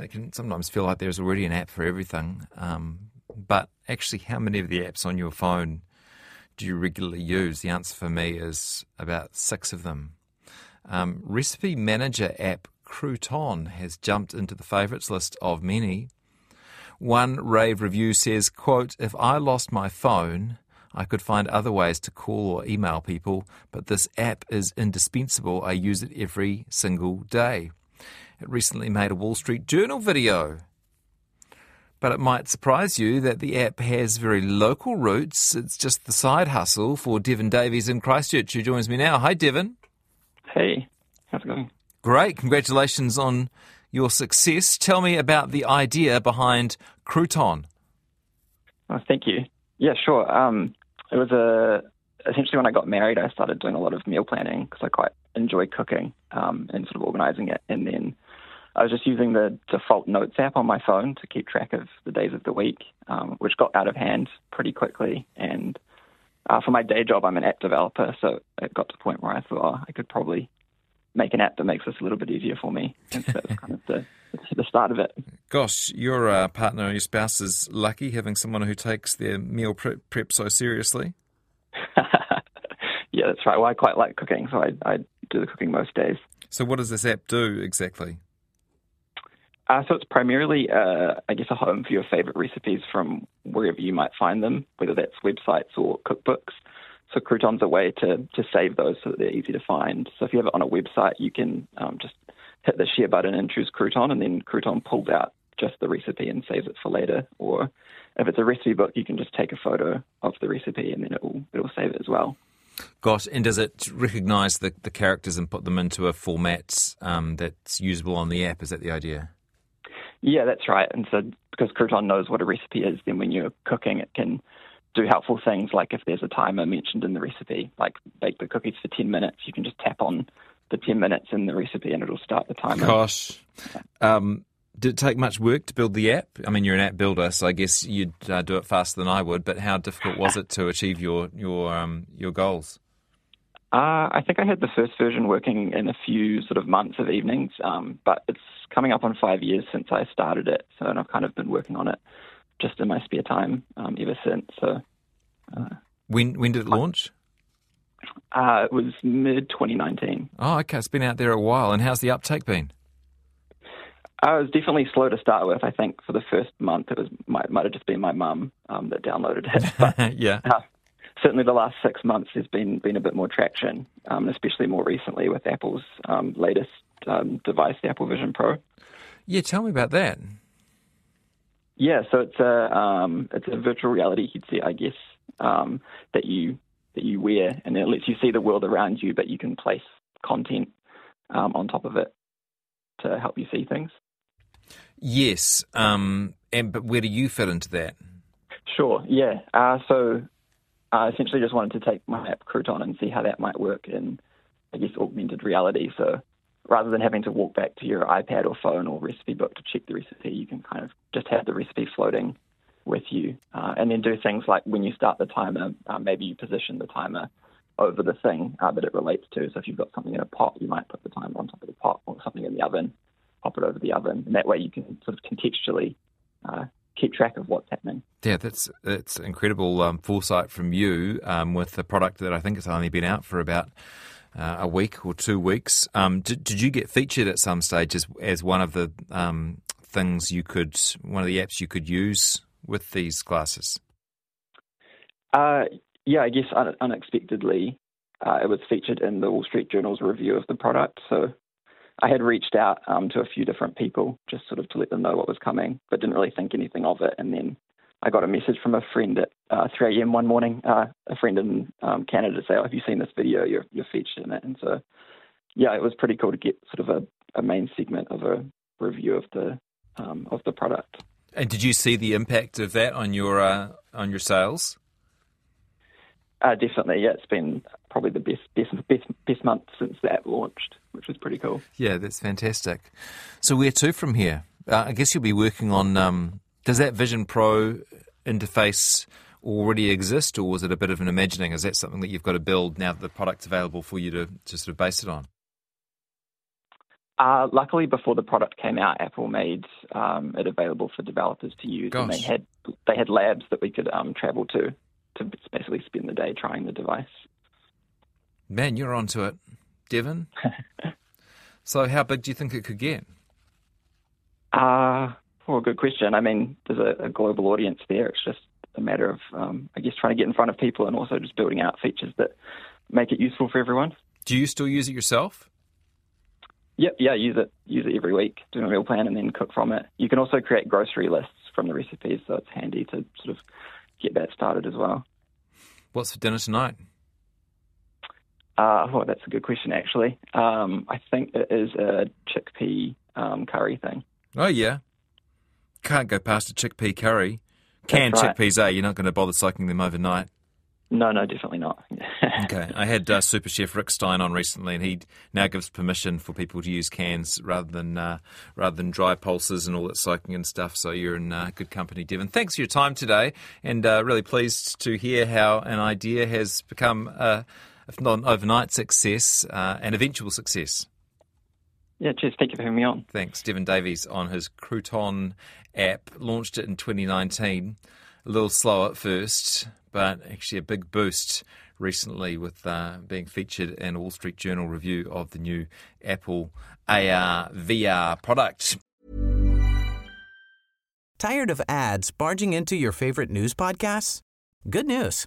It can sometimes feel like there's already an app for everything, um, but actually, how many of the apps on your phone do you regularly use? The answer for me is about six of them. Um, Recipe Manager app Crouton has jumped into the favourites list of many. One rave review says, quote, if I lost my phone, I could find other ways to call or email people, but this app is indispensable. I use it every single day. It recently made a Wall Street Journal video. But it might surprise you that the app has very local roots. It's just the side hustle for Devin Davies in Christchurch, who joins me now. Hi, Devin. Hey, how's it going? Great. Congratulations on your success. Tell me about the idea behind Crouton. Oh, thank you. Yeah, sure. Um, it was a essentially when I got married, I started doing a lot of meal planning because I quite enjoy cooking um, and sort of organizing it. And then I was just using the default notes app on my phone to keep track of the days of the week, um, which got out of hand pretty quickly. And uh, for my day job, I'm an app developer, so it got to the point where I thought oh, I could probably make an app that makes this a little bit easier for me. And so that was kind of the, the start of it. Gosh, your uh, partner, your spouse is lucky having someone who takes their meal prep, prep so seriously. yeah, that's right. Well, I quite like cooking, so I, I do the cooking most days. So, what does this app do exactly? Uh, so it's primarily, uh, I guess, a home for your favorite recipes from wherever you might find them, whether that's websites or cookbooks. So Crouton's are a way to to save those so that they're easy to find. So if you have it on a website, you can um, just hit the share button and choose Crouton, and then Crouton pulls out just the recipe and saves it for later. Or if it's a recipe book, you can just take a photo of the recipe and then it will it will save it as well. Gosh, and does it recognise the, the characters and put them into a format um, that's usable on the app? Is that the idea? Yeah, that's right. And so because Crouton knows what a recipe is, then when you're cooking, it can do helpful things like if there's a timer mentioned in the recipe, like bake the cookies for 10 minutes, you can just tap on the 10 minutes in the recipe and it'll start the timer. Gosh. Um, did it take much work to build the app? I mean, you're an app builder, so I guess you'd uh, do it faster than I would. But how difficult was it to achieve your your um, your goals? Uh, I think I had the first version working in a few sort of months of evenings, um, but it's coming up on five years since I started it, so and I've kind of been working on it just in my spare time um, ever since. So, uh, when when did it launch? Uh, it was mid 2019. Oh, okay. It's been out there a while. And how's the uptake been? I was definitely slow to start with. I think for the first month, it was might, might have just been my mum um, that downloaded it. But, yeah. Uh, certainly, the last six months has been been a bit more traction, um, especially more recently with Apple's um, latest um, device, the Apple Vision Pro. Yeah, tell me about that. Yeah, so it's a um, it's a virtual reality headset, I guess, um, that you that you wear, and it lets you see the world around you, but you can place content um, on top of it to help you see things. Yes, um, and but where do you fit into that? Sure. Yeah. Uh, so I essentially just wanted to take my app Crouton and see how that might work in, I guess, augmented reality. So rather than having to walk back to your iPad or phone or recipe book to check the recipe, you can kind of just have the recipe floating with you, uh, and then do things like when you start the timer, uh, maybe you position the timer over the thing uh, that it relates to. So if you've got something in a pot, you might put the timer on top of the pot, or something in the oven, pop it over the oven, and that way you can sort of contextually uh, keep track of what's happening. Yeah, that's that's incredible um, foresight from you um, with a product that I think has only been out for about. Uh, a week or two weeks. Um, did, did, you get featured at some stage as, as one of the um, things you could, one of the apps you could use with these glasses? Uh, yeah, I guess un- unexpectedly, uh, it was featured in the Wall Street Journal's review of the product. So I had reached out um, to a few different people just sort of to let them know what was coming, but didn't really think anything of it. And then I got a message from a friend at uh, 3 a.m. one morning, uh, a friend in um, Canada, to say, "Oh, have you seen this video? You're you're featured in it." And so, yeah, it was pretty cool to get sort of a a main segment of a review of the um, of the product. And did you see the impact of that on your uh, on your sales? Uh, definitely, yeah. It's been probably the best best best best month since the app launched, which was pretty cool. Yeah, that's fantastic. So where to from here? Uh, I guess you'll be working on. Um, does that Vision Pro interface already exist, or was it a bit of an imagining? Is that something that you've got to build now that the product's available for you to, to sort of base it on? Uh, luckily, before the product came out, Apple made um, it available for developers to use, Gosh. and they had they had labs that we could um, travel to to basically spend the day trying the device. Man, you're onto it, Devin. so, how big do you think it could get? Uh, well, good question. I mean, there's a, a global audience there. It's just a matter of, um, I guess, trying to get in front of people and also just building out features that make it useful for everyone. Do you still use it yourself? Yep, yeah, use it use it every week, do a meal plan, and then cook from it. You can also create grocery lists from the recipes, so it's handy to sort of get that started as well. What's for dinner tonight? Uh, oh, that's a good question, actually. Um, I think it is a chickpea um, curry thing. Oh yeah, can't go past a chickpea curry. Canned right. chickpeas, eh? You're not going to bother soaking them overnight. No, no, definitely not. Okay, I had uh, Super Chef Rick Stein on recently, and he now gives permission for people to use cans rather than uh, rather than dry pulses and all that soaking and stuff. So you're in uh, good company, Devin. Thanks for your time today, and uh, really pleased to hear how an idea has become, uh, if not an overnight success, uh, an eventual success. yeah, cheers. Thank you for having me on. Thanks, Devin Davies on his Crouton app. Launched it in 2019. A little slow at first, but actually a big boost recently with uh, being featured in Wall Street Journal review of the new Apple AR VR product. Tired of ads barging into your favorite news podcasts? Good news.